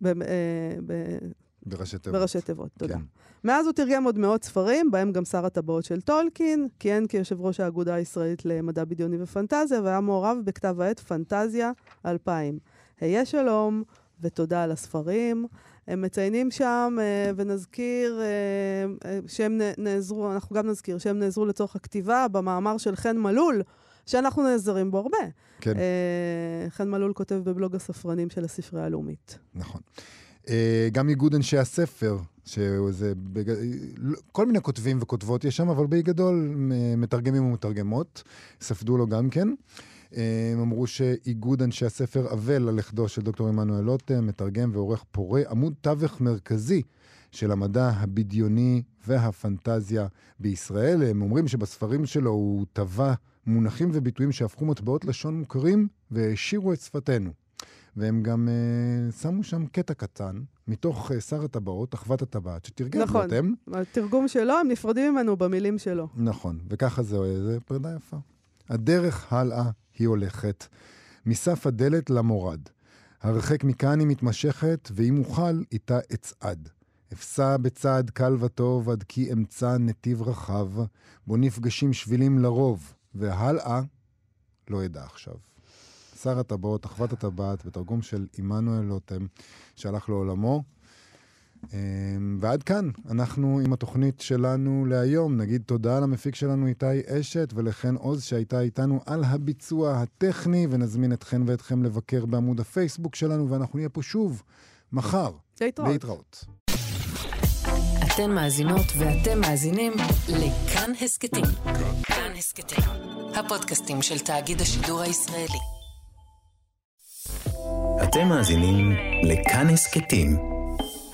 ב- אה, ב- בראשי תיבות. בראשי תיבות, תודה. כן. מאז הוא תרגם עוד מאות ספרים, בהם גם שר הטבעות של טולקין, כיהן כיושב ראש האגודה הישראלית למדע בדיוני ופנטזיה, והיה מעורב בכתב העת פנטזיה 2000. היה שלום, ותודה על הספרים. הם מציינים שם, אה, ונזכיר אה, שהם נעזרו, אנחנו גם נזכיר שהם נעזרו לצורך הכתיבה במאמר של חן מלול, שאנחנו נעזרים בו הרבה. כן, אה, חן מלול כותב בבלוג הספרנים של הספרייה הלאומית. נכון. אה, גם איגוד אנשי הספר, שזה... בג... לא- כל מיני כותבים וכותבות יש שם, אבל בגדול מתרגמים ומתרגמות. ספדו לו גם כן. אה, הם אמרו שאיגוד אנשי הספר אבל על לכדו של דוקטור עמנואל לוטם, מתרגם ועורך פורה, עמוד תווך מרכזי של המדע הבדיוני והפנטזיה בישראל. הם אומרים שבספרים שלו הוא טבע מונחים וביטויים שהפכו מטבעות לשון מוכרים והעשירו את שפתנו. והם גם uh, שמו שם קטע קטן מתוך uh, שר הטבעות, אחוות הטבעת, שתרגם נכון. לוטם. התרגום שלו, הם נפרדים ממנו במילים שלו. נכון, וככה זה, זה פרידה יפה. הדרך הלאה היא הולכת, מסף הדלת למורד. הרחק מכאן היא מתמשכת, ואם אוכל, איתה אצעד. אפסע בצעד קל וטוב עד כי אמצא נתיב רחב, בו נפגשים שבילים לרוב, והלאה לא אדע עכשיו. שר הטבעות, אחוות הטבעת, בתרגום של עמנואל לוטם, שהלך לעולמו. אמ, ועד כאן, אנחנו עם התוכנית שלנו להיום. נגיד תודה למפיק שלנו איתי אשת ולחן עוז שהייתה איתנו על הביצוע הטכני, ונזמין אתכן ואתכם לבקר בעמוד הפייסבוק שלנו, ואנחנו נהיה פה שוב מחר. להתראות. להתראות. אתן מאזינות ואתם מאזינים לכאן הסכתים. כאן הסכתים, הפודקאסטים של תאגיד השידור הישראלי. אתם מאזינים לכאן הסכתים,